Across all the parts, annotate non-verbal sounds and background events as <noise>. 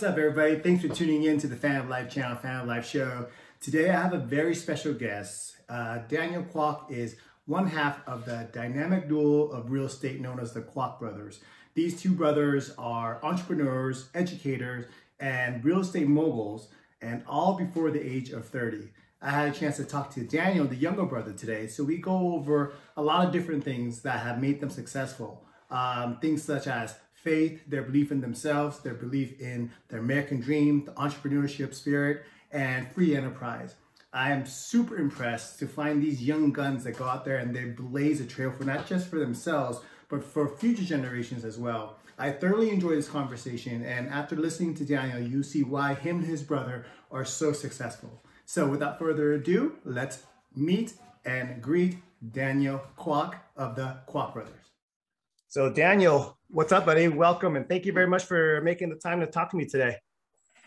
What's up, everybody? Thanks for tuning in to the Fan of Life channel, Fan of Life show. Today, I have a very special guest. Uh, Daniel Kwak is one half of the dynamic duo of real estate known as the Kwak brothers. These two brothers are entrepreneurs, educators, and real estate moguls, and all before the age of 30. I had a chance to talk to Daniel, the younger brother, today. So we go over a lot of different things that have made them successful. Um, things such as faith, their belief in themselves, their belief in the American dream, the entrepreneurship spirit, and free enterprise. I am super impressed to find these young guns that go out there and they blaze a trail for not just for themselves, but for future generations as well. I thoroughly enjoy this conversation, and after listening to Daniel, you see why him and his brother are so successful. So without further ado, let's meet and greet Daniel Kwak of the Kwak Brothers. So Daniel, what's up, buddy? Welcome, and thank you very much for making the time to talk to me today.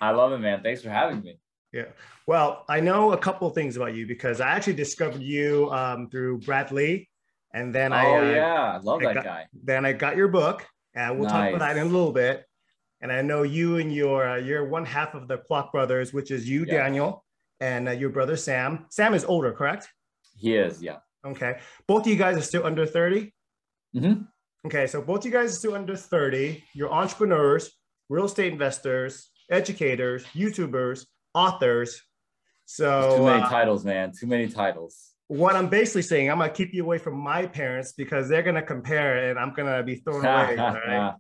I love it, man. Thanks for having me. Yeah. Well, I know a couple of things about you because I actually discovered you um, through Brad Lee, and then oh, I. Oh uh, yeah, I love I that got, guy. Then I got your book, and we'll nice. talk about that in a little bit. And I know you and your uh, you're one half of the Kwak brothers, which is you, yeah. Daniel, and uh, your brother Sam. Sam is older, correct? He is, yeah. Okay. Both of you guys are still under 30? Mm-hmm. Okay, so both you guys are still under 30. You're entrepreneurs, real estate investors, educators, YouTubers, authors. So too many uh, titles, man. Too many titles. What I'm basically saying, I'm gonna keep you away from my parents because they're gonna compare and I'm gonna be thrown away. <laughs> right?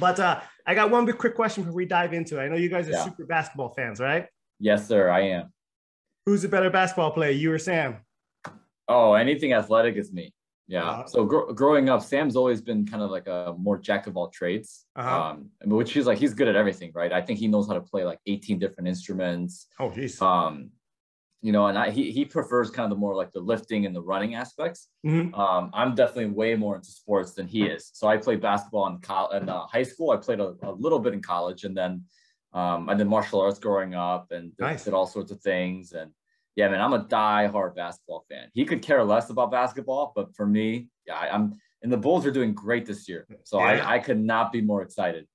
But uh, I got one quick question before we dive into it. I know you guys are yeah. super basketball fans, right? Yes, sir. I am. Who's a better basketball player, you or Sam? Oh, anything athletic is me. Yeah. Uh, so gr- growing up, Sam's always been kind of like a more jack of all trades, uh-huh. um, which he's like he's good at everything, right? I think he knows how to play like 18 different instruments. Oh, geez. Um, you know, and I, he he prefers kind of the more like the lifting and the running aspects. Mm-hmm. Um, I'm definitely way more into sports than he is. So I played basketball in, in uh, high school. I played a, a, little bit in college, and then um, I did martial arts growing up, and nice. did all sorts of things. And yeah, man, I'm a die-hard basketball fan. He could care less about basketball, but for me, yeah, I, am and the Bulls are doing great this year. So yeah. I, I could not be more excited.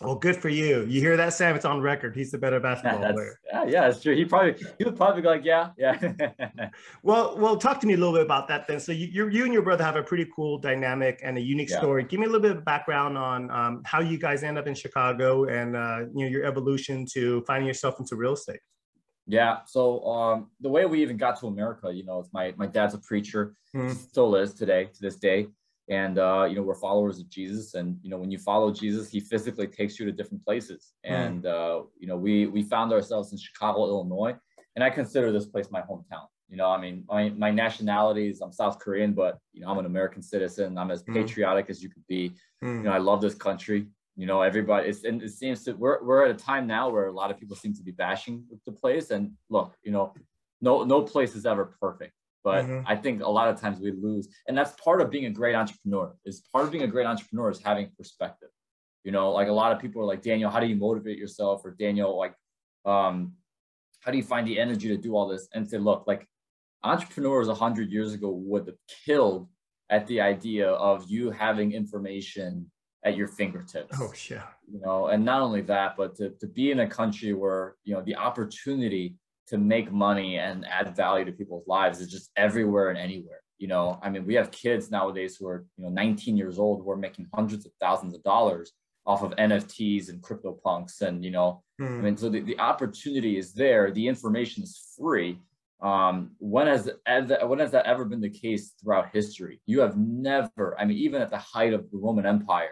Well, good for you. You hear that, Sam? It's on record. He's the better <laughs> basketball yeah, player. Yeah, yeah, it's true. He probably he would probably be like, yeah, yeah. <laughs> well, well, talk to me a little bit about that then. So you, you and your brother have a pretty cool dynamic and a unique yeah. story. Give me a little bit of background on um, how you guys end up in Chicago and uh, you know your evolution to finding yourself into real estate. Yeah. So um, the way we even got to America, you know, it's my my dad's a preacher, mm-hmm. still is today to this day, and uh, you know we're followers of Jesus, and you know when you follow Jesus, he physically takes you to different places, mm-hmm. and uh, you know we we found ourselves in Chicago, Illinois, and I consider this place my hometown. You know, I mean, my my nationality is I'm South Korean, but you know I'm an American citizen. I'm as mm-hmm. patriotic as you could be. You know, I love this country you know everybody it's and it seems that we're, we're at a time now where a lot of people seem to be bashing the place. And look you know no no place is ever perfect. But mm-hmm. i think a lot of times we lose. And that's part of being a great entrepreneur. Is part of being a great entrepreneur is having perspective. You know like a lot of people are like daniel how do you motivate yourself? Or daniel like um how do you find the energy to do all this? And say look like entrepreneurs 100 years ago would have killed at the idea of you having information at your fingertips. Oh yeah. You know, and not only that, but to, to be in a country where, you know, the opportunity to make money and add value to people's lives is just everywhere and anywhere. You know, I mean, we have kids nowadays who are, you know, 19 years old who are making hundreds of thousands of dollars off of NFTs and crypto punks. And, you know, hmm. I mean, so the, the opportunity is there. The information is free. Um, when has when has that ever been the case throughout history? You have never, I mean, even at the height of the Roman Empire,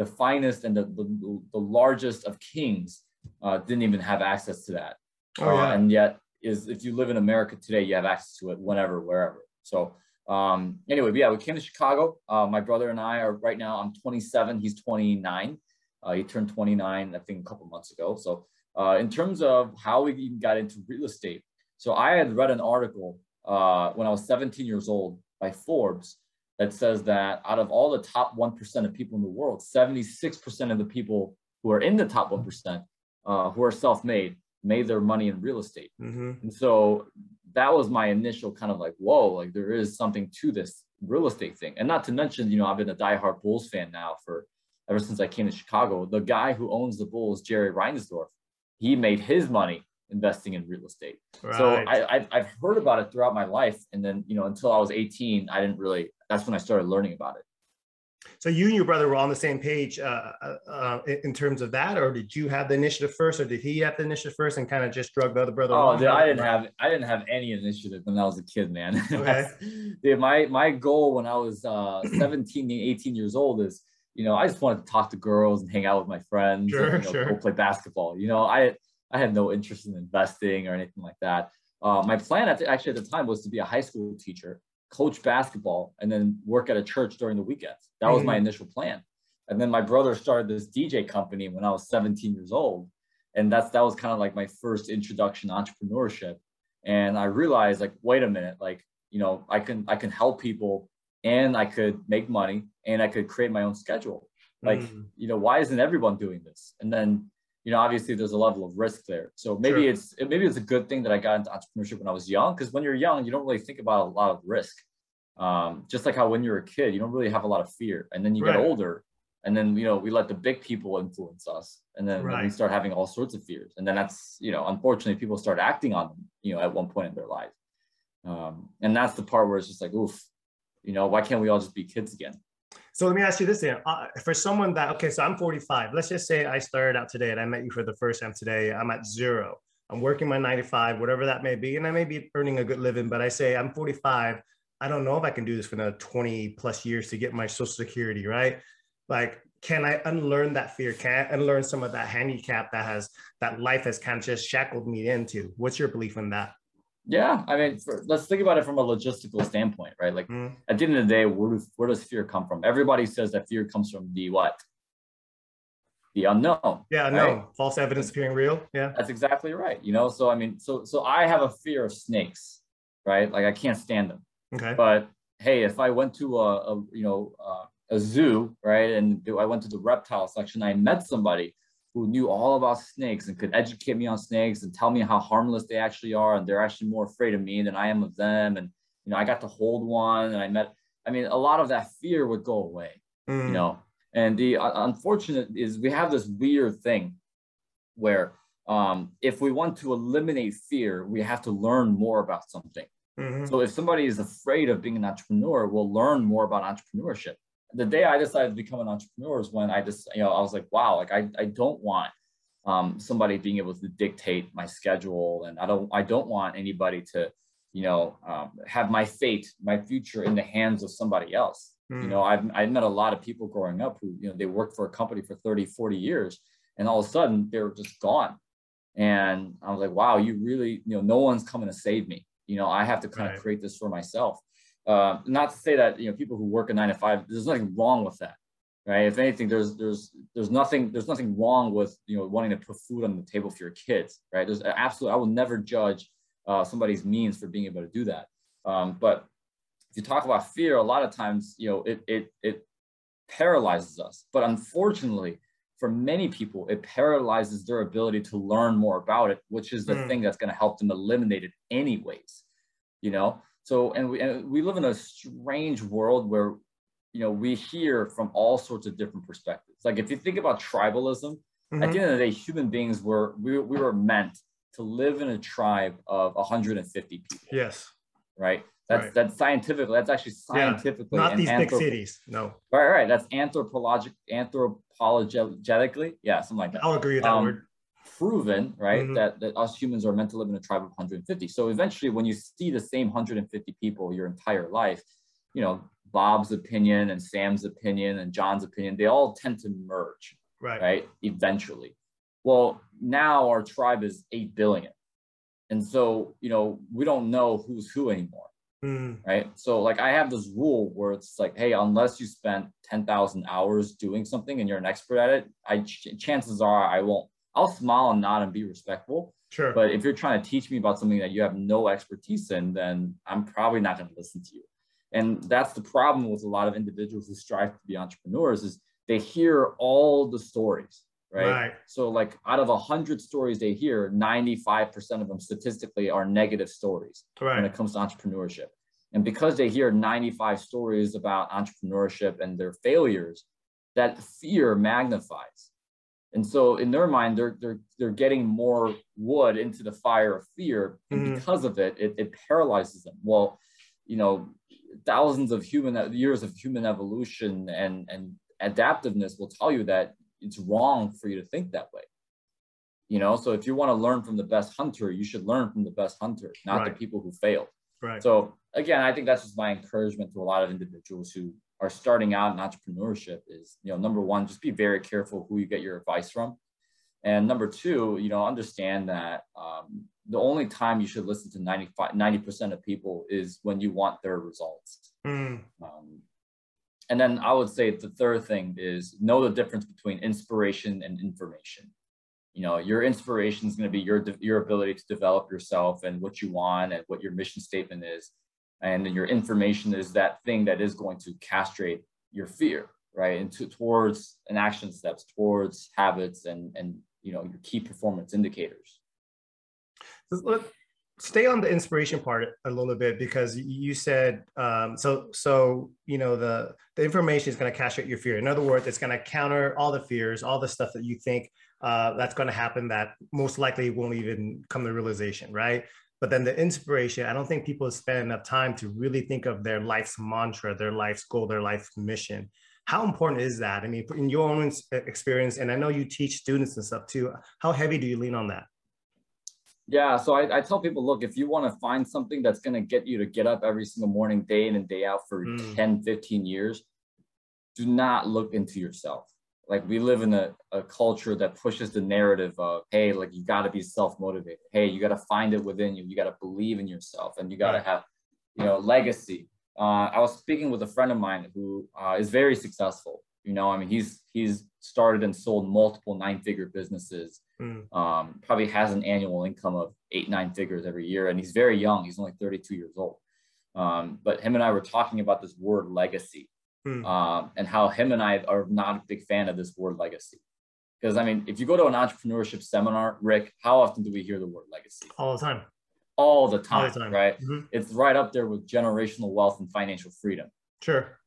the finest and the, the, the largest of kings uh, didn't even have access to that. Oh, yeah. Uh, and yet, is if you live in America today, you have access to it whenever, wherever. So um, anyway, yeah, we came to Chicago. Uh, my brother and I are right now. I'm 27. He's 29. Uh, he turned 29, I think, a couple months ago. So uh, in terms of how we even got into real estate, so I had read an article uh, when I was 17 years old by Forbes that says that out of all the top 1% of people in the world, 76% of the people who are in the top 1%, uh, who are self made, made their money in real estate. Mm-hmm. And so that was my initial kind of like, whoa, like there is something to this real estate thing. And not to mention, you know, I've been a diehard Bulls fan now for ever since I came to Chicago. The guy who owns the Bulls, Jerry Reinsdorf, he made his money investing in real estate. Right. So I, I've, I've heard about it throughout my life. And then, you know, until I was 18, I didn't really, that's when I started learning about it. So you and your brother were on the same page uh, uh, uh in terms of that, or did you have the initiative first, or did he have the initiative first and kind of just drug the other brother? Oh, dude, I didn't have I didn't have any initiative when I was a kid, man. <laughs> Okay. dude, my my goal when I was uh, <clears throat> 17, 18 years old is, you know, I just wanted to talk to girls and hang out with my friends, sure, and, you know, sure. go play basketball. You know, I I had no interest in investing or anything like that. Uh, my plan at the, actually at the time was to be a high school teacher coach basketball, and then work at a church during the weekends. That was mm-hmm. my initial plan. And then my brother started this DJ company when I was 17 years old. And that's that was kind of like my first introduction to entrepreneurship. And I realized like, wait a minute, like, you know, I can I can help people and I could make money and I could create my own schedule. Like, mm. you know, why isn't everyone doing this? And then, you know, obviously there's a level of risk there. So maybe sure. it's maybe it's a good thing that I got into entrepreneurship when I was young, because when you're young, you don't really think about a lot of risk. Um, just like how when you're a kid, you don't really have a lot of fear, and then you right. get older, and then you know we let the big people influence us, and then, right. we start having all sorts of fears, and then that's you know unfortunately people start acting on them, you know, at one point in their life, um, and that's the part where it's just like oof, you know, why can't we all just be kids again? So let me ask you this then. Uh, for someone that, okay, so I'm 45. Let's just say I started out today and I met you for the first time today. I'm at zero. I'm working my 95, whatever that may be. And I may be earning a good living, but I say I'm 45. I don't know if I can do this for another 20 plus years to get my social security, right? Like, can I unlearn that fear? Can I unlearn some of that handicap that has that life has kind of just shackled me into? What's your belief in that? Yeah, I mean, for, let's think about it from a logistical standpoint, right? Like mm. at the end of the day, where, do, where does fear come from? Everybody says that fear comes from the what? The unknown. Yeah, no right? false evidence appearing real. Yeah, that's exactly right. You know, so I mean, so so I have a fear of snakes, right? Like I can't stand them. Okay. But hey, if I went to a, a you know uh, a zoo, right, and I went to the reptile section, I met somebody who knew all about snakes and could educate me on snakes and tell me how harmless they actually are, and they're actually more afraid of me than I am of them. And you know, I got to hold one, and I met. I mean, a lot of that fear would go away. Mm. You know, and the uh, unfortunate is we have this weird thing where um, if we want to eliminate fear, we have to learn more about something. Mm-hmm. So if somebody is afraid of being an entrepreneur, we'll learn more about entrepreneurship. The day I decided to become an entrepreneur is when I just, you know, I was like, wow, like I, I don't want um, somebody being able to dictate my schedule, and I don't I don't want anybody to, you know, um, have my fate, my future in the hands of somebody else. Mm. You know, I've I met a lot of people growing up who, you know, they worked for a company for 30, 40 years, and all of a sudden they're just gone. And I was like, wow, you really, you know, no one's coming to save me you know i have to kind right. of create this for myself uh, not to say that you know people who work a nine to five there's nothing wrong with that right if anything there's there's there's nothing there's nothing wrong with you know wanting to put food on the table for your kids right there's absolutely i will never judge uh, somebody's means for being able to do that um, but if you talk about fear a lot of times you know it it it paralyzes us but unfortunately for many people, it paralyzes their ability to learn more about it, which is the mm. thing that's going to help them eliminate it anyways. You know, so and we and we live in a strange world where you know we hear from all sorts of different perspectives. Like if you think about tribalism, mm-hmm. at the end of the day, human beings were we, we were meant to live in a tribe of 150 people. Yes. Right. That's right. that's scientifically. That's actually scientifically. Yeah, not these big cities. No. Right, right. That's anthropologic, anthropologically. Yeah, something like that. I'll agree with that um, word. Proven, right, mm-hmm. that, that us humans are meant to live in a tribe of 150. So eventually, when you see the same 150 people your entire life, you know, Bob's opinion and Sam's opinion and John's opinion, they all tend to merge. Right. Right. Eventually. Well, now our tribe is 8 billion. And so, you know, we don't know who's who anymore Mm. Right. So like I have this rule where it's like, hey, unless you spent 10,000 hours doing something and you're an expert at it, I ch- chances are I won't. I'll smile and nod and be respectful. Sure. But if you're trying to teach me about something that you have no expertise in, then I'm probably not going to listen to you. And that's the problem with a lot of individuals who strive to be entrepreneurs is they hear all the stories, right? right. So like out of a hundred stories they hear, 95% of them statistically are negative stories right. when it comes to entrepreneurship. And because they hear 95 stories about entrepreneurship and their failures, that fear magnifies. And so in their mind, they're they're they're getting more wood into the fire of fear, and mm-hmm. because of it, it, it paralyzes them. Well, you know, thousands of human years of human evolution and and adaptiveness will tell you that it's wrong for you to think that way. You know, so if you want to learn from the best hunter, you should learn from the best hunter, not right. the people who failed. Right. So again, I think that's just my encouragement to a lot of individuals who are starting out in entrepreneurship is, you know, number one, just be very careful who you get your advice from. And number two, you know, understand that um, the only time you should listen to 95, 90% of people is when you want their results. Mm. Um, and then I would say the third thing is know the difference between inspiration and information. You know, your inspiration is going to be your, your ability to develop yourself and what you want and what your mission statement is and your information is that thing that is going to castrate your fear right? Into towards an action steps towards habits and and you know your key performance indicators. So Let's stay on the inspiration part a little bit because you said um, so so you know the the information is going to castrate your fear. In other words it's going to counter all the fears all the stuff that you think uh, that's going to happen that most likely won't even come to realization right but then the inspiration, I don't think people spend enough time to really think of their life's mantra, their life's goal, their life's mission. How important is that? I mean, in your own experience, and I know you teach students and stuff too, how heavy do you lean on that? Yeah, so I, I tell people, look, if you want to find something that's going to get you to get up every single morning, day in and day out for mm. 10, 15 years, do not look into yourself like we live in a, a culture that pushes the narrative of hey like you got to be self-motivated. Hey you got to find it within you. You got to believe in yourself and you got to have you know legacy. Uh, i was speaking with a friend of mine who uh, is very successful. You know i mean he's he's started and sold multiple nine figure businesses. Mm. um, probably has an annual income of eight nine figures every year and he's very young. He's only 32 years old. Um, but him and i were talking about this word legacy hmm. um, and how him and I are not a big fan of this word legacy. Because I mean, if you go to an entrepreneurship seminar, Rick, how often do we hear the word legacy? All the time. All the time, All the time. right? Mm-hmm. It's right up there with generational wealth and financial freedom. Sure.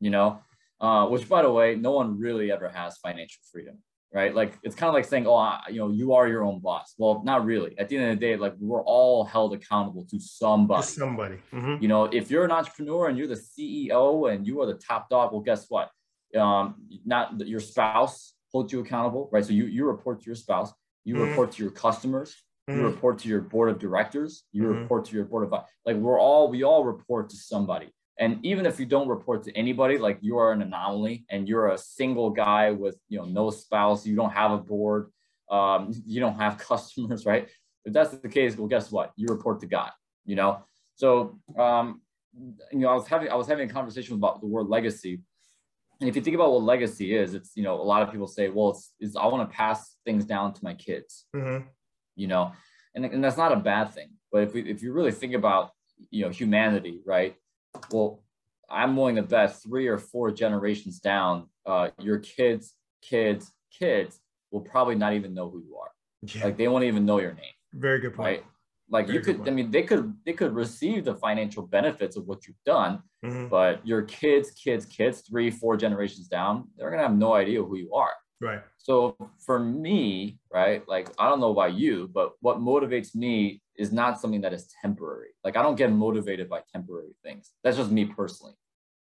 You know, uh, which by the way, no one really ever has financial freedom right? Like it's kind of like saying, oh, I, you know, you are your own boss. Well, not really. At the end of the day, like we're all held accountable to somebody. To somebody. Mm-hmm. You know, if you're an entrepreneur and you're the CEO and you are the top dog, well, guess what? Um, not your spouse holds you accountable, right? So you you report to your spouse, you mm-hmm. report to your customers, mm-hmm. you report to your board of directors, you mm-hmm. report to your board of like we're all we all report to somebody. And even if you don't report to anybody, like you are an anomaly and you're a single guy with, you know, no spouse, you don't have a board, um, you don't have <laughs> customers, right? If that's the case, well, guess what? You report to God, you know? So, um, you know, I was having, I was having a conversation about the word legacy. And if you think about what legacy is, it's, you know, a lot of people say, well, it's, it's I want to pass things down to my kids, mm-hmm. you know, and, and that's not a bad thing. But if we, if you really think about, you know, humanity, right? Well, I'm willing to bet three or four generations down, uh, your kids, kids, kids will probably not even know who you are. Yeah. Like they won't even know your name. Very good point. Right? Like Very you could, I mean, they could they could receive the financial benefits of what you've done, mm-hmm. but your kids, kids, kids, three, four generations down, they're gonna have no idea who you are. Right. So for me, right, like I don't know about you, but what motivates me is not something that is temporary. Like I don't get motivated by temporary things. That's just me personally.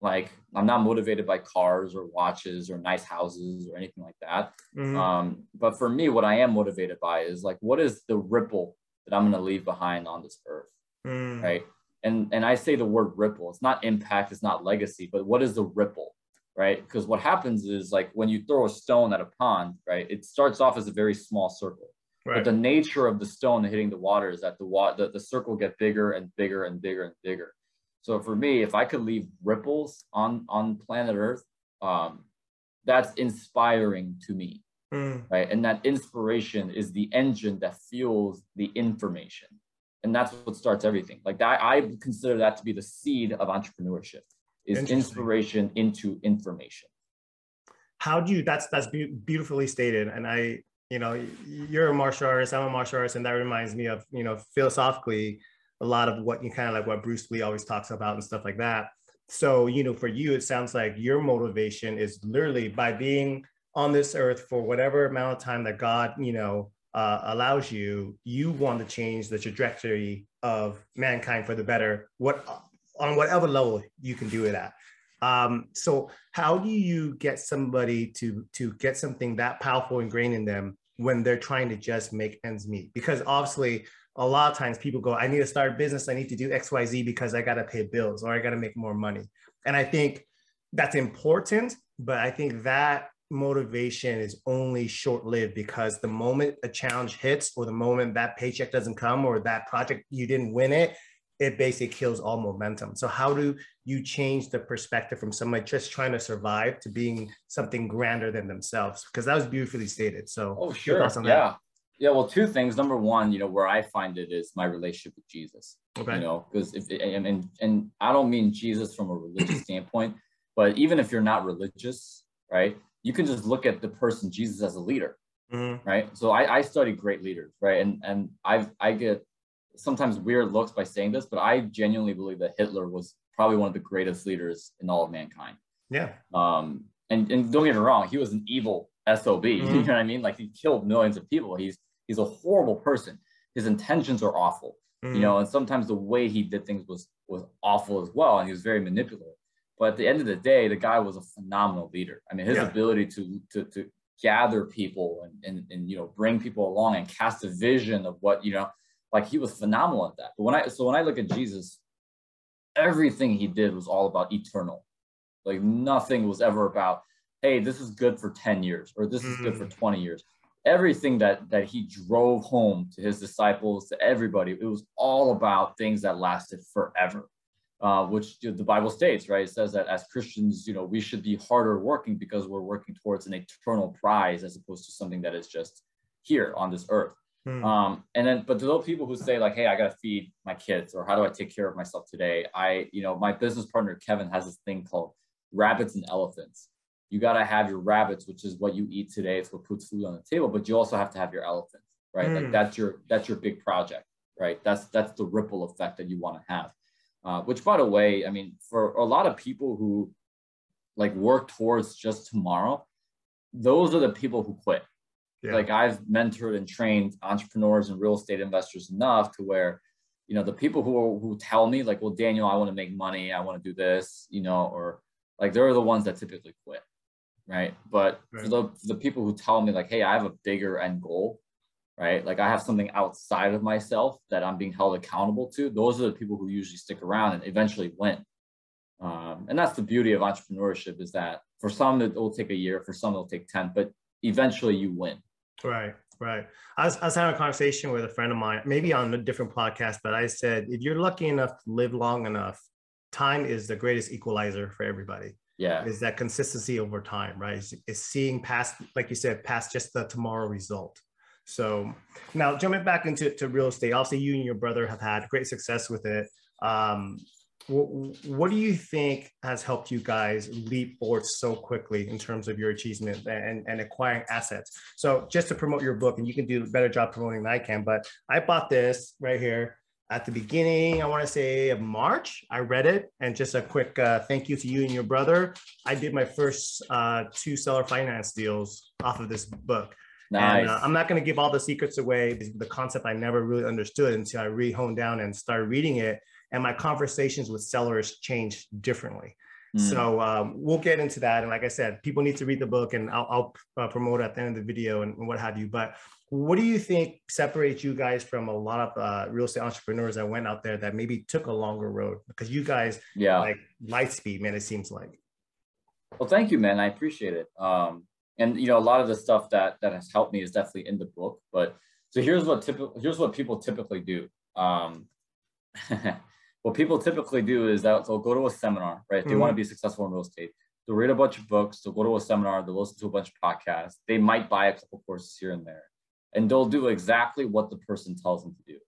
Like I'm not motivated by cars or watches or nice houses or anything like that. Mm-hmm. Um, but for me, what I am motivated by is like, what is the ripple that I'm going to leave behind on this earth, mm. right? And and I say the word ripple. It's not impact. It's not legacy. But what is the ripple? right? Because what happens is like when you throw a stone at a pond, right? It starts off as a very small circle. Right. But the nature of the stone hitting the water is that the water the, the circle get bigger and bigger and bigger and bigger. So for me, if I could leave ripples on on planet Earth, um, that's inspiring to me, mm. right? And that inspiration is the engine that fuels the information, and that's what starts everything. Like that, I consider that to be the seed of entrepreneurship is inspiration into information. How do you? That's that's beautifully stated, and I, you know, you're a martial artist. I'm a martial artist, and that reminds me of you know philosophically a lot of what you kind of like what Bruce Lee always talks about and stuff like that. so you know for you it sounds like your motivation is literally by being on this earth for whatever amount of time that god you know uh, allows you you want to change the trajectory of mankind for the better what on whatever level you can do it at um, so how do you get somebody to to get something that powerful ingrained in them when they're trying to just make ends meet because obviously a lot of times people go, I need to start a business. I need to do XYZ because I got to pay bills or I got to make more money. And I think that's important, but I think that motivation is only short lived because the moment a challenge hits or the moment that paycheck doesn't come or that project you didn't win it, it basically kills all momentum. So how do you change the perspective from somebody just trying to survive to being something grander than themselves? Because that was beautifully stated. So oh sure, yeah. That? Yeah, well, two things. Number one, you know, where I find it is my relationship with Jesus. Okay. You know, because if and, and and I don't mean Jesus from a religious standpoint, but even if you're not religious, right, you can just look at the person Jesus as a leader, mm-hmm. right? So I, I study great leaders, right, and and I've I get sometimes weird looks by saying this, but I genuinely believe that Hitler was probably one of the greatest leaders in all of mankind. Yeah. Um, and and don't get me wrong, he was an evil sob. <laughs> Mm-hmm. You know what I mean? Like he killed millions of people. He's he's a horrible person. His intentions are awful, mm. you know, and sometimes the way he did things was was awful as well, and he was very manipulative. But at the end of the day, the guy was a phenomenal leader. I mean, his yeah. ability to to to gather people and, and and you know bring people along and cast a vision of what you know, like he was phenomenal at that. But when I so when I look at Jesus, everything he did was all about eternal. Like nothing was ever about, hey, this is good for 10 years or this is good for mm. 20 years everything that that he drove home to his disciples to everybody it was all about things that lasted forever uh, which the bible states right it says that as christians you know we should be harder working because we're working towards an eternal prize as opposed to something that is just here on this earth hmm. um, and then but to those people who say like hey i gotta feed my kids or how do i take care of myself today i you know my business partner kevin has this thing called rabbits and elephants you got to have your rabbits, which is what you eat today. It's what puts food on the table, but you also have to have your elephants, right? Mm. Like that's your, that's your big project, right? That's, that's the ripple effect that you want to have. Uh, which by the way, I mean, for a lot of people who like work towards just tomorrow, those are the people who quit. Yeah. Like I've mentored and trained entrepreneurs and real estate investors enough to where, you know, the people who who tell me like, well, Daniel, I want to make money, I want to do this, you know, or like they're the ones that typically quit right? But right. For, the, for the people who tell me like, hey, I have a bigger end goal, right? Like I have something outside of myself that I'm being held accountable to. Those are the people who usually stick around and eventually win. Um, and that's the beauty of entrepreneurship is that for some it will take a year, for some it'll take 10, but eventually you win. Right, right. I was, I was having a conversation with a friend of mine, maybe on a different podcast, but I said, if you're lucky enough to live long enough, time is the greatest equalizer for everybody. Yeah. Is that consistency over time right? Is, seeing past like you said past just the tomorrow result. So now jumping back into to real estate obviously you and your brother have had great success with it. Um, what, what do you think has helped you guys leap forward so quickly in terms of your achievement and, and acquiring assets so just to promote your book and you can do a better job promoting than i can but i bought this right here at the beginning, I want to say of March. I read it, and just a quick uh, thank you to you and your brother. I did my first uh, two seller finance deals off of this book. Nice. And, uh, I'm not going to give all the secrets away. The concept I never really understood until I really honed down and started reading it, and my conversations with sellers changed differently. Mm. So um, we'll get into that. And like I said, people need to read the book, and I'll, I'll uh, promote at the end of the video and, and what have you. But what do you think separates you guys from a lot of uh, real estate entrepreneurs that went out there that maybe took a longer road? Because you guys, yeah, like light speed, man. It seems like. Well, thank you, man. I appreciate it. Um, and you know, a lot of the stuff that that has helped me is definitely in the book. But so here's what typical here's what people typically do. Um, <laughs> what people typically do is that they'll go to a seminar, right? If they mm-hmm. want to be successful in real estate, they'll read a bunch of books, they'll go to a seminar, they'll listen to a bunch of podcasts, they might buy a couple courses here and there and they'll do exactly what the person tells them to do.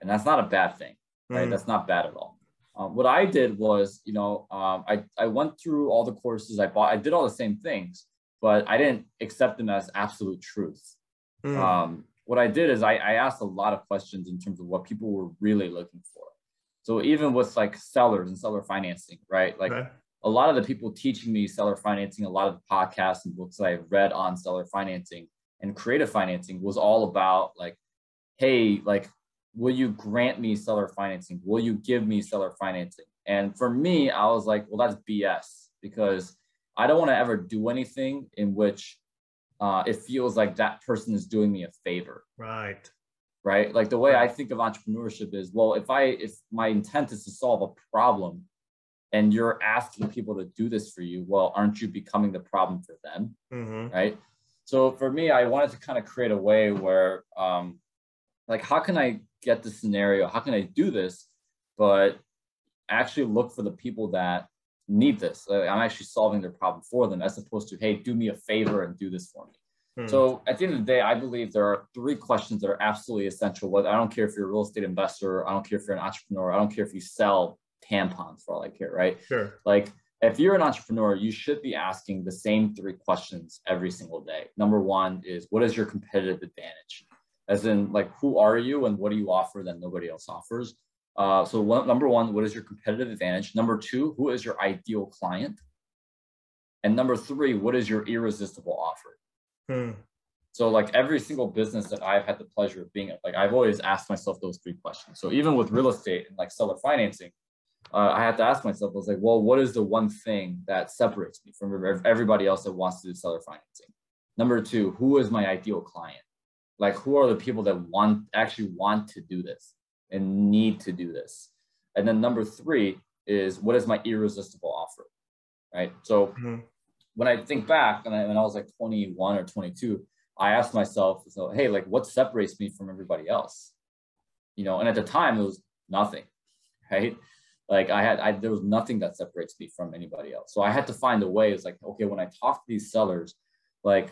And that's not a bad thing, right? Mm. That's not bad at all. Um, what I did was, you know, um, I, I went through all the courses I bought. I did all the same things, but I didn't accept them as absolute truth. Mm. Um, what I did is I, I asked a lot of questions in terms of what people were really looking for. So even with like sellers and seller financing, right? Like okay. a lot of the people teaching me seller financing, a lot of the podcasts and books that I've read on seller financing and creative financing was all about like, hey, like, will you grant me seller financing? Will you give me seller financing? And for me, I was like, well, that's BS because I don't want to ever do anything in which uh, it feels like that person is doing me a favor. Right right? Like the way i think of entrepreneurship is well if i if my intent is to solve a problem and you're asking people to do this for you well aren't you becoming the problem for them? Mm-hmm. right? So for me i wanted to kind of create a way where um like how can i get the scenario? How can i do this but actually look for the people that need this? Like, i'm actually solving their problem for them as opposed to hey do me a favor and do this for me Hmm. So at the end of the day, I believe there are three questions that are absolutely essential. What I don't care if you're a real estate investor, I don't care if you're an entrepreneur, I don't care if you sell tampons for all I care, right? Sure. Like if you're an entrepreneur, you should be asking the same three questions every single day. Number one is what is your competitive advantage? As in, like, who are you and what do you offer that nobody else offers? Uh, so one, number one, what is your competitive advantage? Number two, who is your ideal client? And number three, what is your irresistible offer? Hmm. So like every single business that I've had the pleasure of being at, like I've always asked myself those three questions. So even with real estate and like seller financing, uh, I had to ask myself, I was like, well, what is the one thing that separates me from everybody else that wants to do seller financing? Number two, who is my ideal client? Like who are the people that want actually want to do this and need to do this? And then number three is what is my irresistible offer? Right. So mm-hmm when I think back, and I, when I was like 21 or 22, I asked myself, so hey, like what separates me from everybody else? You know, and at the time it was nothing, <laughs> right? Like I had, I there was nothing that separates me from anybody else. So I had to find a way. It's like, okay, when I talk to these sellers, like,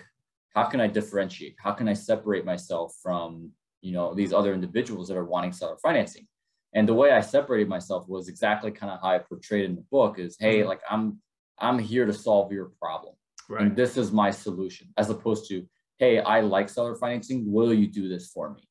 how can I differentiate? How can I separate myself from, you know, these other individuals that are wanting seller financing? And the way I separated myself was exactly kind of how I portrayed in the book is, hey, mm-hmm. like I'm I'm here to solve your problem. Right. And this is my solution, as opposed to, hey, I like seller financing. Will you do this for me?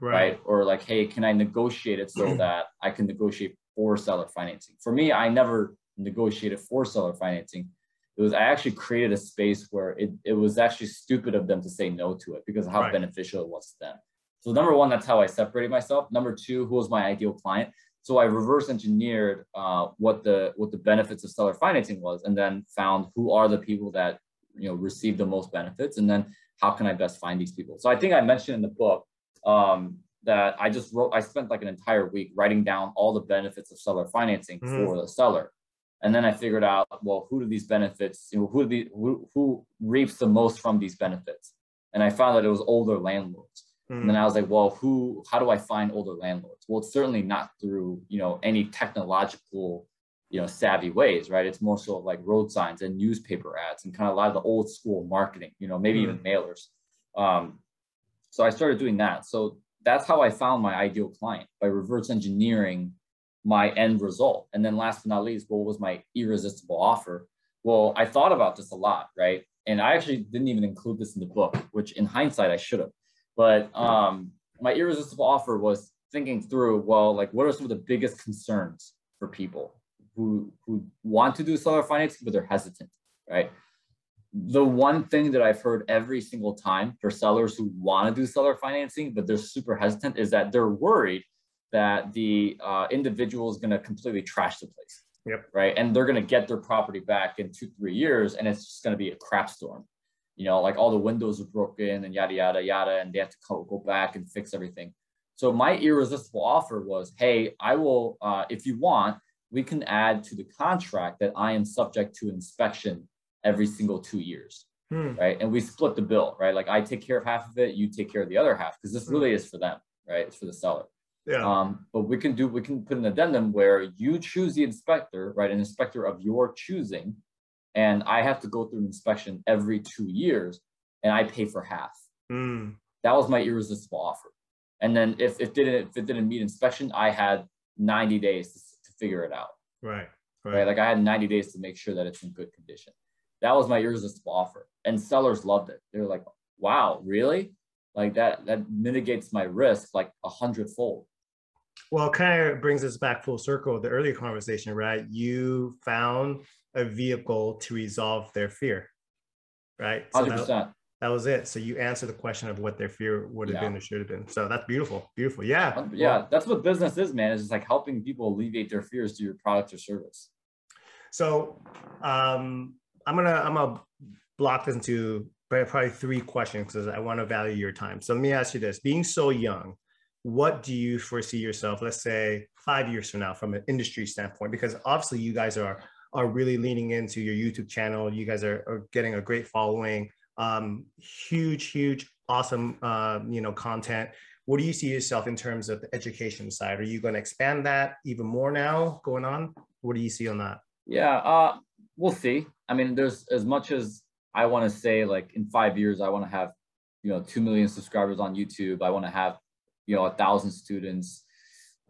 Right. right? Or like, hey, can I negotiate it so <clears throat> that I can negotiate for seller financing? For me, I never negotiated for seller financing. It was I actually created a space where it, it was actually stupid of them to say no to it because of how right. beneficial it was to them. So number one, that's how I separated myself. Number two, who was my ideal client? So I reverse engineered uh, what the what the benefits of seller financing was, and then found who are the people that you know receive the most benefits, and then how can I best find these people. So I think I mentioned in the book um, that I just wrote. I spent like an entire week writing down all the benefits of seller financing mm-hmm. for the seller, and then I figured out well who do these benefits you know, who the who, who reaps the most from these benefits, and I found that it was older landlords. Mm. And then I was like, well, who, how do I find older landlords? Well, it's certainly not through, you know, any technological, you know, savvy ways, right? It's more so like road signs and newspaper ads and kind of a lot of the old school marketing, you know, maybe mm. even mailers. Um, so I started doing that. So that's how I found my ideal client by reverse engineering my end result. And then last but not least, what was my irresistible offer? Well, I thought about this a lot, right? And I actually didn't even include this in the book, which in hindsight I should have. But um, my irresistible offer was thinking through, well, like what are some of the biggest concerns for people who who want to do seller financing but they're hesitant, right? The one thing that I've heard every single time for sellers who want to do seller financing but they're super hesitant is that they're worried that the uh, individual is going to completely trash the place. Yep. Right. And they're going to get their property back in two, three years, and it's just going to be a crap storm you know, like all the windows are broken and yada, yada, yada, and they have to go back and fix everything. So my irresistible offer was, hey, I will, uh, if you want, we can add to the contract that I am subject to inspection every single two years. Hmm. Right. And we split the bill, right? Like I take care of half of it, you take care of the other half, because this hmm. really is for them, right? It's for the seller. Yeah. Um, but we can do, we can put an addendum where you choose the inspector, right? An inspector of your choosing and I have to go through an inspection every two years, and I pay for half. Mm. That was my irresistible offer. And then if it didn't if it didn't meet inspection, I had 90 days to, to figure it out. Right, right. Right. Like I had 90 days to make sure that it's in good condition. That was my irresistible offer. And sellers loved it. They're like, wow, really? Like that that mitigates my risk like a hundredfold. Well, kind of brings us back full circle the earlier conversation, right? You found a vehicle to resolve their fear, right? So 100%. That, that, was it. So you answer the question of what their fear would have yeah. been or should have been. So that's beautiful. Beautiful. Yeah. Yeah. That's what business is, man. It's just like helping people alleviate their fears through your product or service. So um, I'm gonna I'm gonna block this into probably three questions because I want to value your time. So let me ask you this: Being so young, what do you foresee yourself? Let's say five years from now, from an industry standpoint, because obviously you guys are are really leaning into your YouTube channel. You guys are, are getting a great following, um, huge, huge, awesome, uh, you know, content. What do you see yourself in terms of the education side? Are you going to expand that even more now going on? What do you see on that? Yeah, uh, we'll see. I mean, there's as much as I want to say, like in five years, I want to have, you know, 2 million subscribers on YouTube. I want to have, you know, a thousand students.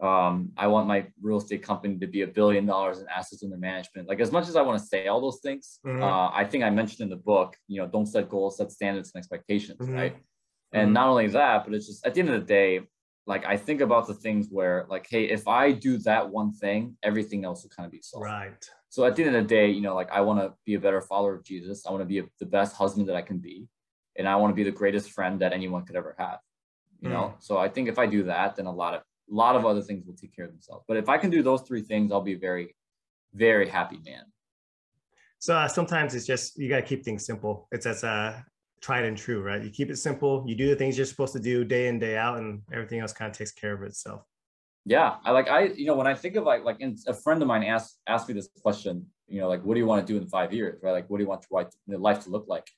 Um, I want my real estate company to be a billion dollars in assets under management. Like as much as I want to say all those things, mm-hmm. uh, I think I mentioned in the book, you know, don't set goals, set standards and expectations, mm-hmm. right? And mm-hmm. not only that, but it's just at the end of the day, like I think about the things where like, hey, if I do that one thing, everything else will kind of be solved. Right. So at the end of the day, you know, like I want to be a better follower of Jesus. I want to be a, the best husband that I can be, and I want to be the greatest friend that anyone could ever have. You know, so I think if I do that, then a lot of a lot of other things will take care of themselves. But if I can do those three things, I'll be a very, very happy man. So uh, sometimes it's just you got to keep things simple. It's as uh, tried and true, right? You keep it simple. You do the things you're supposed to do day in day out, and everything else kind of takes care of itself. Yeah, I like I you know when I think of like like a friend of mine asked asked me this question. You know, like what do you want to do in five years, right? Like what do you want to, write the life to look like?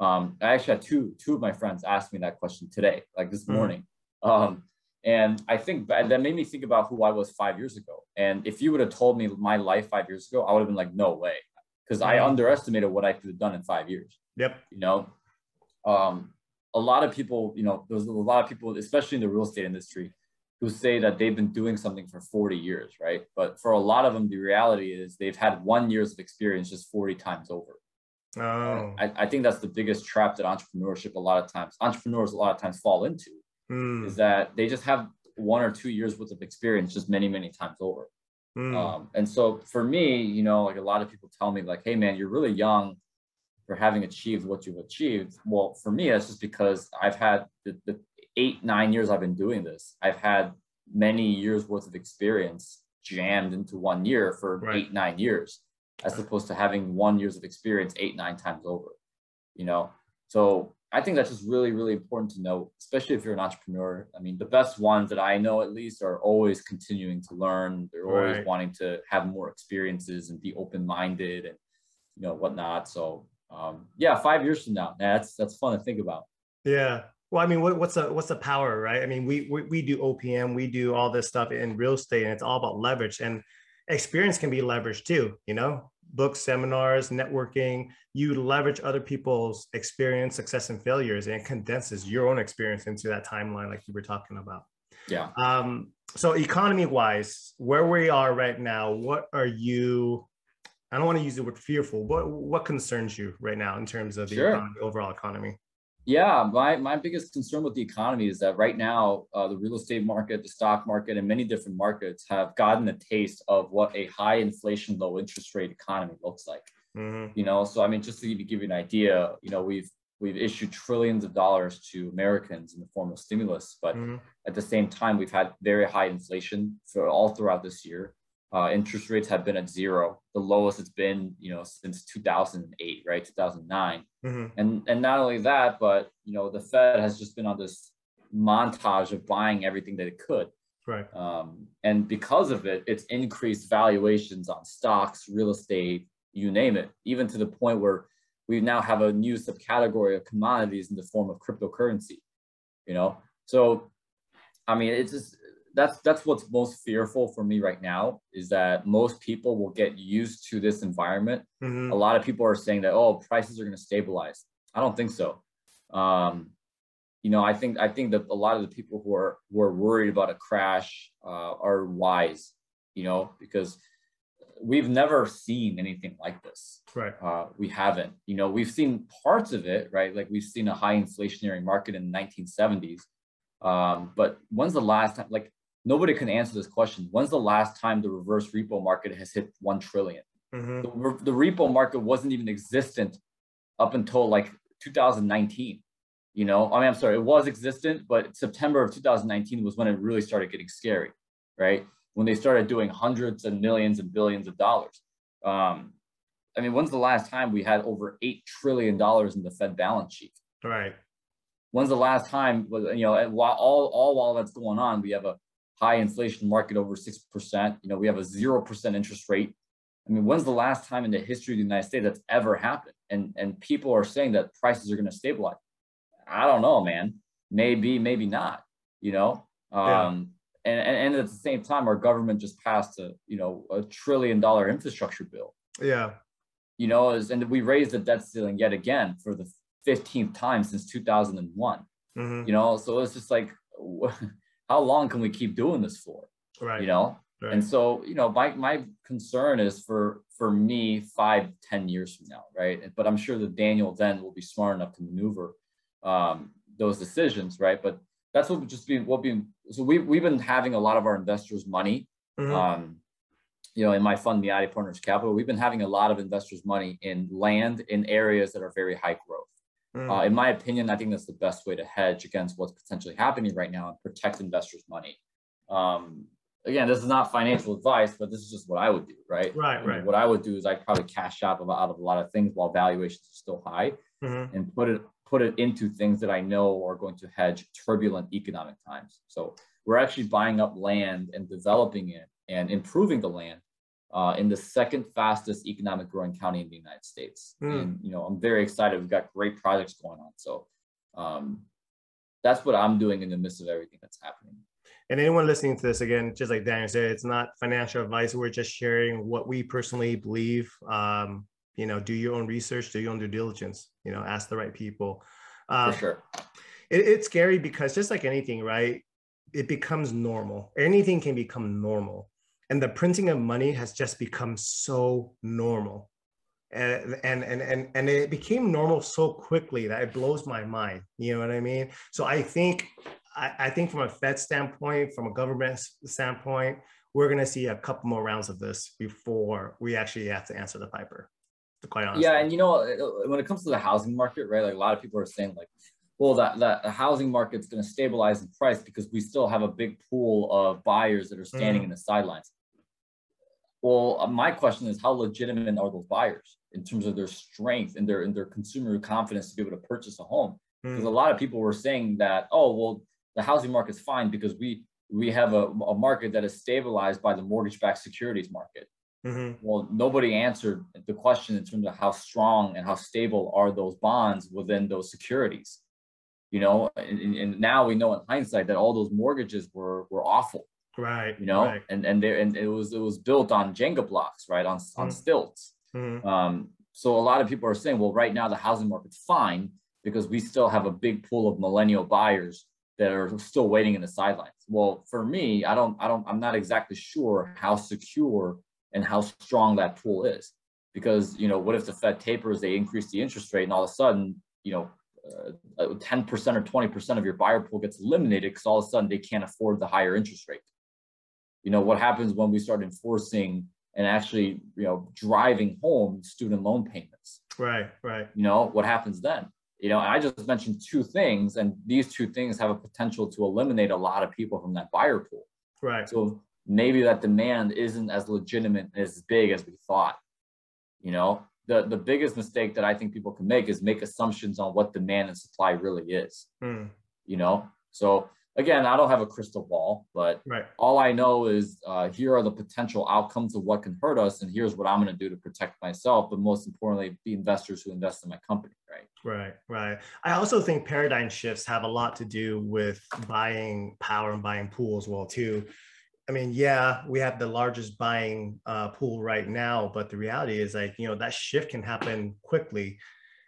Um, I actually had two two of my friends ask me that question today, like this mm-hmm. morning. Um, and I think that made me think about who I was five years ago. And if you would have told me my life five years ago, I would have been like, no way, because I underestimated what I could have done in five years. Yep. You know, um, a lot of people, you know, there's a lot of people, especially in the real estate industry, who say that they've been doing something for 40 years, right? But for a lot of them, the reality is they've had one years of experience just 40 times over. Oh. I, I think that's the biggest trap that entrepreneurship a lot of times entrepreneurs a lot of times fall into mm. is that they just have one or two years worth of experience just many many times over mm. um, and so for me you know like a lot of people tell me like hey man you're really young for having achieved what you've achieved well for me that's just because i've had the, the eight nine years i've been doing this i've had many years worth of experience jammed into one year for right. eight nine years as opposed to having one years of experience eight nine times over you know so i think that's just really really important to know especially if you're an entrepreneur i mean the best ones that i know at least are always continuing to learn they're always right. wanting to have more experiences and be open-minded and you know whatnot so um, yeah five years from now that's that's fun to think about yeah well, I mean, what, what's the what's the power, right? I mean, we, we we do OPM, we do all this stuff in real estate, and it's all about leverage. And experience can be leveraged too. You know, books, seminars, networking. You leverage other people's experience, success, and failures, and condenses your own experience into that timeline, like you were talking about. Yeah. Um. So, economy-wise, where we are right now, what are you? I don't want to use the word fearful. What what concerns you right now in terms of the sure. economy, overall economy? Yeah, my, my biggest concern with the economy is that right now, uh, the real estate market, the stock market, and many different markets have gotten a taste of what a high inflation, low interest rate economy looks like. Mm-hmm. You know, so I mean, just to give you an idea, you know, we've we've issued trillions of dollars to Americans in the form of stimulus, but mm-hmm. at the same time, we've had very high inflation for all throughout this year. Uh, interest rates have been at zero, the lowest it's been, you know, since 2008, right, 2009. Mm-hmm. And and not only that, but you know, the Fed has just been on this montage of buying everything that it could. Right. Um, and because of it, it's increased valuations on stocks, real estate, you name it, even to the point where we now have a new subcategory of commodities in the form of cryptocurrency. You know, so I mean, it's just that's that's what's most fearful for me right now is that most people will get used to this environment. Mm-hmm. A lot of people are saying that oh prices are going to stabilize. I don't think so. Um, you know, I think I think that a lot of the people who are who are worried about a crash uh, are wise. You know, because we've never seen anything like this. Right. Uh, we haven't. You know, we've seen parts of it, right? Like we've seen a high inflationary market in the 1970s. Um, but when's the last time? Like nobody can answer this question. When's the last time the reverse repo market has hit 1 trillion? Mm-hmm. The, the repo market wasn't even existent up until like 2019. You know, I mean, I'm sorry, it was existent, but September of 2019 was when it really started getting scary, right? When they started doing hundreds and millions and billions of dollars. Um, I mean, when's the last time we had over $8 trillion in the Fed balance sheet? Right. When's the last time, you know, while all, all while that's going on, we have a high inflation market over 6%. You know, we have a 0% interest rate. I mean, when's the last time in the history of the United States that's ever happened? And, and people are saying that prices are going to stabilize. I don't know, man. Maybe, maybe not, you know? Um, yeah. and, and, at the same time, our government just passed a, you know, a trillion dollar infrastructure bill. Yeah. You know, and we raised the debt ceiling yet again for the 15th time since 2001. Mm-hmm. You know, so it's just like, how long can we keep doing this for? Right. You know, right. and so you know, my my concern is for for me five ten years from now, right? But I'm sure that Daniel then will be smart enough to maneuver um, those decisions, right? But that's what just be what be so we we've been having a lot of our investors' money. Mm-hmm. Um, you know, in my fund, Miati Partners Capital, we've been having a lot of investors' money in land in areas that are very high growth. Mm. Uh, in my opinion, I think that's the best way to hedge against what's potentially happening right now and protect investors' money. Um, again, this is not financial advice, but this is just what I would do, right? Right, right. What I would do is I'd probably cash out of, out of a lot of things while valuations are still high, mm-hmm. and put it put it into things that I know are going to hedge turbulent economic times. So we're actually buying up land and developing it and improving the land uh, in the second fastest economic growing county in the United States. Mm. And you know, I'm very excited. We've got great projects going on. So um, that's what I'm doing in the midst of everything that's happening. And anyone listening to this again, just like Daniel said, it's not financial advice. We're just sharing what we personally believe. Um, you know, do your own research, do your own due diligence. You know, ask the right people. Uh, For sure. It, it's scary because just like anything, right? It becomes normal. Anything can become normal and the printing of money has just become so normal and and and and, and it became normal so quickly that it blows my mind you know what i mean so i think I, I think from a fed standpoint from a government standpoint we're going to see a couple more rounds of this before we actually have to answer the piper quite honestly yeah and you know when it comes to the housing market right like a lot of people are saying like well, that, that the housing market's going to stabilize in price because we still have a big pool of buyers that are standing mm. in the sidelines. Well, uh, my question is how legitimate are those buyers in terms of their strength and their and their consumer confidence to be able to purchase a home? Because mm. a lot of people were saying that, oh, well, the housing market's fine because we we have a, a market that is stabilized by the mortgage-backed securities market. Mm-hmm. Well, nobody answered the question in terms of how strong and how stable are those bonds within those securities. You know, and, and now we know in hindsight that all those mortgages were were awful right you know right. and and there and it was it was built on jenga blocks right on on mm. stilts mm. um so a lot of people are saying well right now the housing market's fine because we still have a big pool of millennial buyers that are still waiting in the sidelines well for me i don't i don't i'm not exactly sure how secure and how strong that pool is because you know what if the fed tapers they increase the interest rate and all of a sudden you know uh, 10% or 20% of your buyer pool gets eliminated because all of a sudden they can't afford the higher interest rate you know what happens when we start enforcing and actually you know driving home student loan payments. Right right. You know what happens then? You know i just mentioned two things and these two things have a potential to eliminate a lot of people from that buyer pool. Right. So maybe that demand isn't as legitimate as big as we thought. You know the the biggest mistake that i think people can make is make assumptions on what demand and supply really is. Mm. you know so again, I don't have a crystal ball, but right. all I know is uh, here are the potential outcomes of what can hurt us, and here's what I'm going to do to protect myself. But most importantly, the investors who invest in my company, right? Right, right. I also think paradigm shifts have a lot to do with buying power and buying pool as well too. I mean, yeah, we have the largest buying uh, pool right now, but the reality is like you know that shift can happen quickly.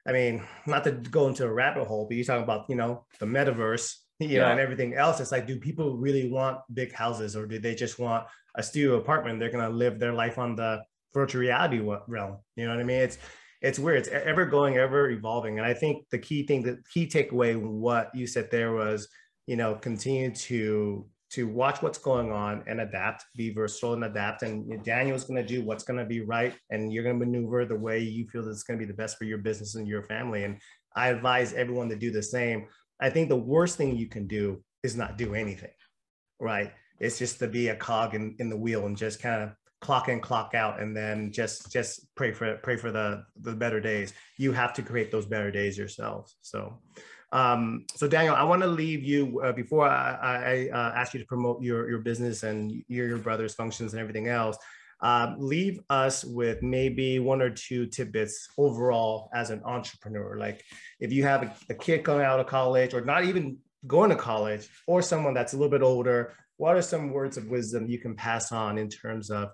I mean, not to go into a rabbit hole, but you're talking about you know the metaverse <laughs> you know, and everything else. It's like, do people really want big houses or do they just want a studio apartment? They're gonna live their life on the virtual reality realm. You know what I mean? It's it's weird. It's ever going, ever evolving. And I think the key thing, the key takeaway, what you said there was, you know, continue to to watch what's going on and adapt, be versatile and adapt. And Daniel's going to do what's going to be right, and you're going to maneuver the way you feel that's going to be the best for your business and your family. And I advise everyone to do the same. I think the worst thing you can do is not do anything, right? It's just to be a cog in, in the wheel and just kind of clock in, clock out, and then just just pray for pray for the the better days. You have to create those better days yourselves. So um, so Daniel, I want to leave you uh, before I, I uh, ask you to promote your, your business and your, your brother's functions and everything else. Uh, leave us with maybe one or two tidbits overall as an entrepreneur. Like if you have a, a kid coming out of college or not even going to college or someone that's a little bit older, what are some words of wisdom you can pass on in terms of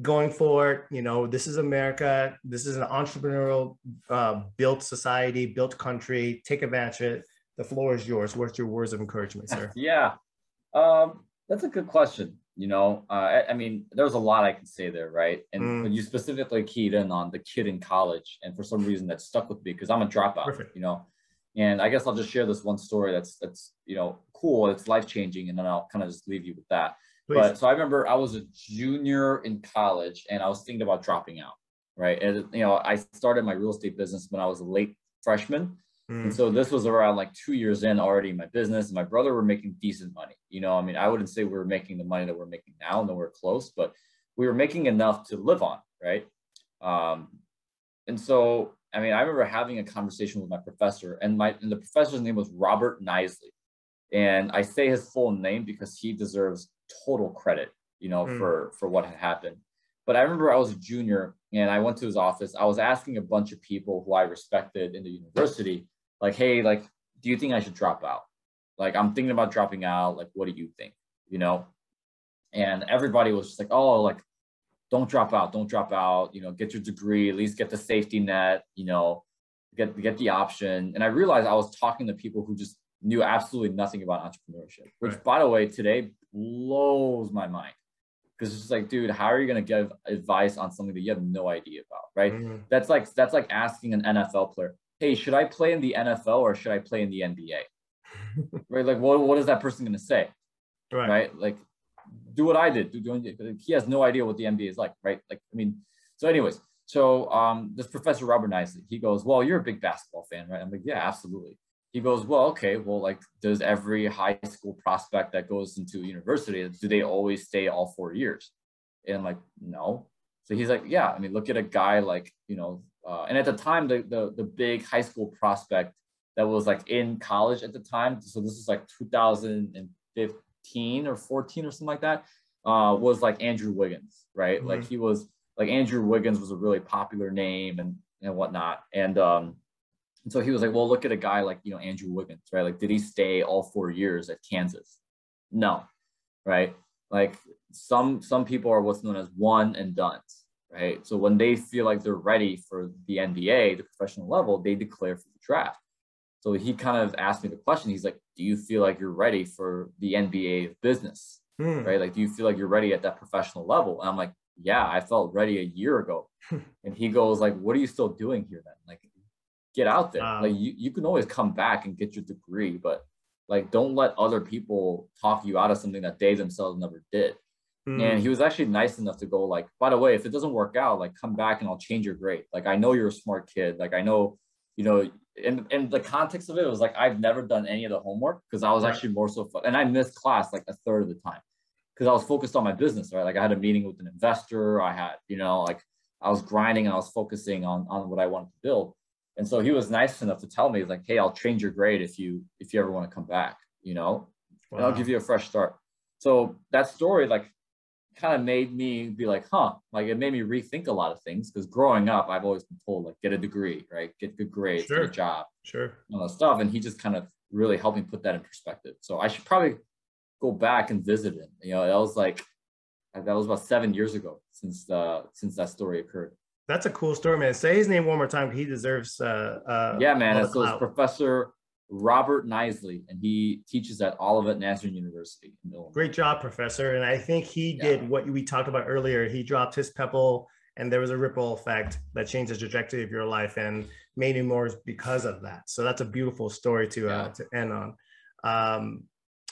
going forward, you know, this is America. This is an entrepreneurial uh, built society, built country. Take advantage of it. The floor is yours. What's your words of encouragement, sir? <laughs> yeah, um, that's a good question. You know, uh, I, I, mean, there's a lot I can say there, right? And mm. you specifically keyed in on the kid in college, and for some reason that stuck with me because I'm a dropout. Perfect. You know, and I guess I'll just share this one story that's that's you know cool. It's life changing, and then I'll kind of just leave you with that. Please. But so I remember I was a junior in college and I was thinking about dropping out, right? And you know, I started my real estate business when I was a late freshman. Mm. And so this was around like two years in already in my business. And my brother were making decent money. You know, I mean, I wouldn't say we were making the money that we're making now, nowhere close, but we were making enough to live on, right? Um, and so, I mean, I remember having a conversation with my professor, and my and the professor's name was Robert Nisley. And I say his full name because he deserves total credit, you know, mm. for for what had happened. But I remember I was a junior and I went to his office. I was asking a bunch of people who I respected in the university, like, hey, like, do you think I should drop out? Like, I'm thinking about dropping out. Like, what do you think? You know? And everybody was just like, oh, like, don't drop out, don't drop out, you know, get your degree, at least get the safety net, you know, get get the option. And I realized I was talking to people who just knew absolutely nothing about entrepreneurship, which right. by the way, today blows my mind. Because it's just like, dude, how are you gonna give advice on something that you have no idea about? Right. Mm-hmm. That's like that's like asking an NFL player, hey, should I play in the NFL or should I play in the NBA? <laughs> right. Like what, what is that person gonna say? Right. right? Like do what I did. Do, do, he has no idea what the NBA is like, right? Like, I mean, so anyways, so um, this professor Robert Nisley, he goes, well, you're a big basketball fan, right? I'm like, yeah, absolutely he goes, well, okay, well, like, does every high school prospect that goes into university, do they always stay all four years? And I'm like, no. So he's like, yeah. I mean, look at a guy like, you know, uh, and at the time, the, the the big high school prospect that was like in college at the time, so this is like 2015 or 14 or something like that, uh, was like Andrew Wiggins, right? Mm-hmm. Like he was like Andrew Wiggins was a really popular name and and whatnot, and um, and so he was like, well, look at a guy like, you know, Andrew Wiggins, right? Like, did he stay all four years at Kansas? No, right? Like some some people are what's known as one and done, right? So when they feel like they're ready for the NBA, the professional level, they declare for the draft. So he kind of asked me the question. He's like, "Do you feel like you're ready for the NBA of business? Hmm. Right? Like, do you feel like you're ready at that professional level?" And I'm like, "Yeah, I felt ready a year ago." <laughs> and he goes, "Like, what are you still doing here then? Like, get out there. Um, like you, you can always come back and get your degree, but like don't let other people talk you out of something that they themselves never did. Mm. And he was actually nice enough to go like, by the way, if it doesn't work out, like come back and I'll change your grade. Like I know you're a smart kid. Like I know, you know, and and the context of it was like I've never done any of the homework because I was right. actually more so fun. and I missed class like a third of the time because I was focused on my business, right? Like I had a meeting with an investor, I had, you know, like I was grinding and I was focusing on on what I wanted to build. And so he was nice enough to tell me, like, hey, I'll change your grade if you if you ever want to come back, you know, wow. and I'll give you a fresh start. So that story, like, kind of made me be like, huh, like it made me rethink a lot of things because growing up, I've always been told like get a degree, right? Get good grades, sure. get a job, sure, all that stuff. And he just kind of really helped me put that in perspective. So I should probably go back and visit him. You know, that was like that was about seven years ago since uh since that story occurred. That's a cool story, man. Say his name one more time. He deserves. Uh, uh, yeah, man. So it's Professor Robert Nisley, and he teaches at Olivet Nazarene University. Great job, Professor. And I think he yeah. did what we talked about earlier. He dropped his pebble, and there was a ripple effect that changed the trajectory of your life and made you more because of that. So that's a beautiful story to uh, yeah. uh, to end on. Um,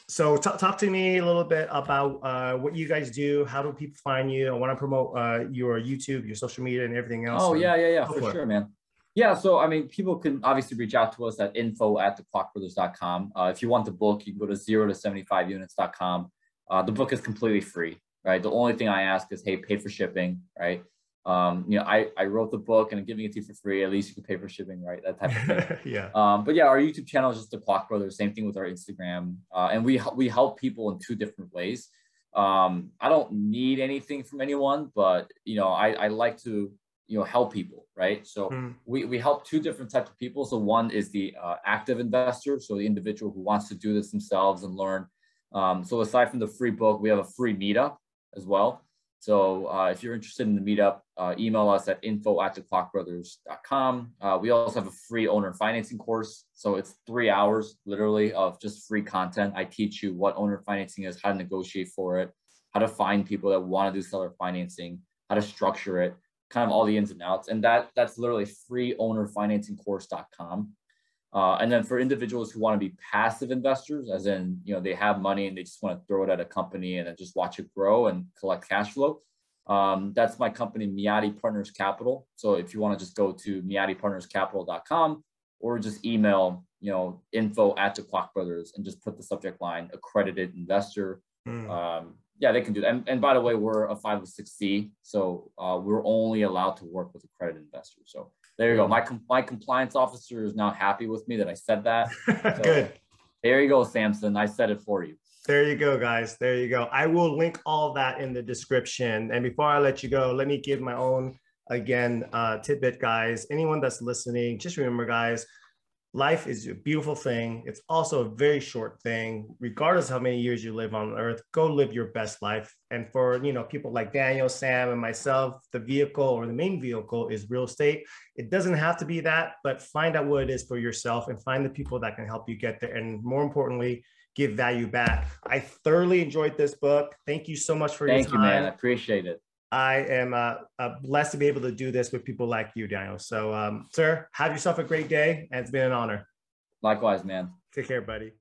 so t- talk to me a little bit about uh, what you guys do. How do people find you? I want to promote uh, your YouTube, your social media, and everything else. Oh yeah, yeah, yeah, for, for sure, man. Yeah, so I mean, people can obviously reach out to us at info at thekwakbrothers.com. Uh, if you want the book, you can go to zero to 75 units.com. Uh, the book is completely free, right? The only thing I ask is, hey, pay for shipping, right? Um, you know, I, I wrote the book and I'm giving it to you for free. At least you can pay for shipping, right? That type of thing. <laughs> yeah. Um, but yeah, our YouTube channel is just the Kwak Brothers. Same thing with our Instagram, uh, and we we help people in two different ways. Um, I don't need anything from anyone, but you know, I, I like to you know help people, right? So mm. we we help two different types of people. So one is the uh, active investor, so the individual who wants to do this themselves and learn. Um, so aside from the free book, we have a free meetup as well. So uh, if you're interested in the meetup, uh, email us at info at thekwakbrothers.com. Uh, we also have a free owner financing course. So it's three hours literally of just free content. I teach you what owner financing is, how to negotiate for it, how to find people that want to do seller financing, how to structure it, kind of all the ins and outs. And that that's literally free owner financing course.com. Uh, and then for individuals who want to be passive investors, as in, you know, they have money and they just want to throw it at a company and then just watch it grow and collect cash flow. Um, that's my company, Miati Partners Capital. So if you want to just go to miatipartnerscapital.com or just email, you know, info at the Kwak Brothers and just put the subject line accredited investor. Mm. Um, yeah, they can do that. And, and by the way, we're a 506c, so uh, we're only allowed to work with accredited investors. So there you go. My my compliance officer is now happy with me that I said that. <laughs> So Good. There you go, Samson. I said it for you. There you go, guys. There you go. I will link all that in the description. And before I let you go, let me give my own again uh, tidbit, guys. Anyone that's listening, just remember, guys life is a beautiful thing. It's also a very short thing. Regardless how many years you live on earth, go live your best life. And for you know people like Daniel, Sam, and myself, the vehicle or the main vehicle is real estate. It doesn't have to be that, but find out what it is for yourself and find the people that can help you get there. And more importantly, give value back. I thoroughly enjoyed this book. Thank you so much for Thank your time. Thank you, man. I appreciate it. I am uh, uh, blessed to be able to do this with people like you, Daniel. So, um, sir, have yourself a great day, and it's been an honor. Likewise, man. Take care, buddy.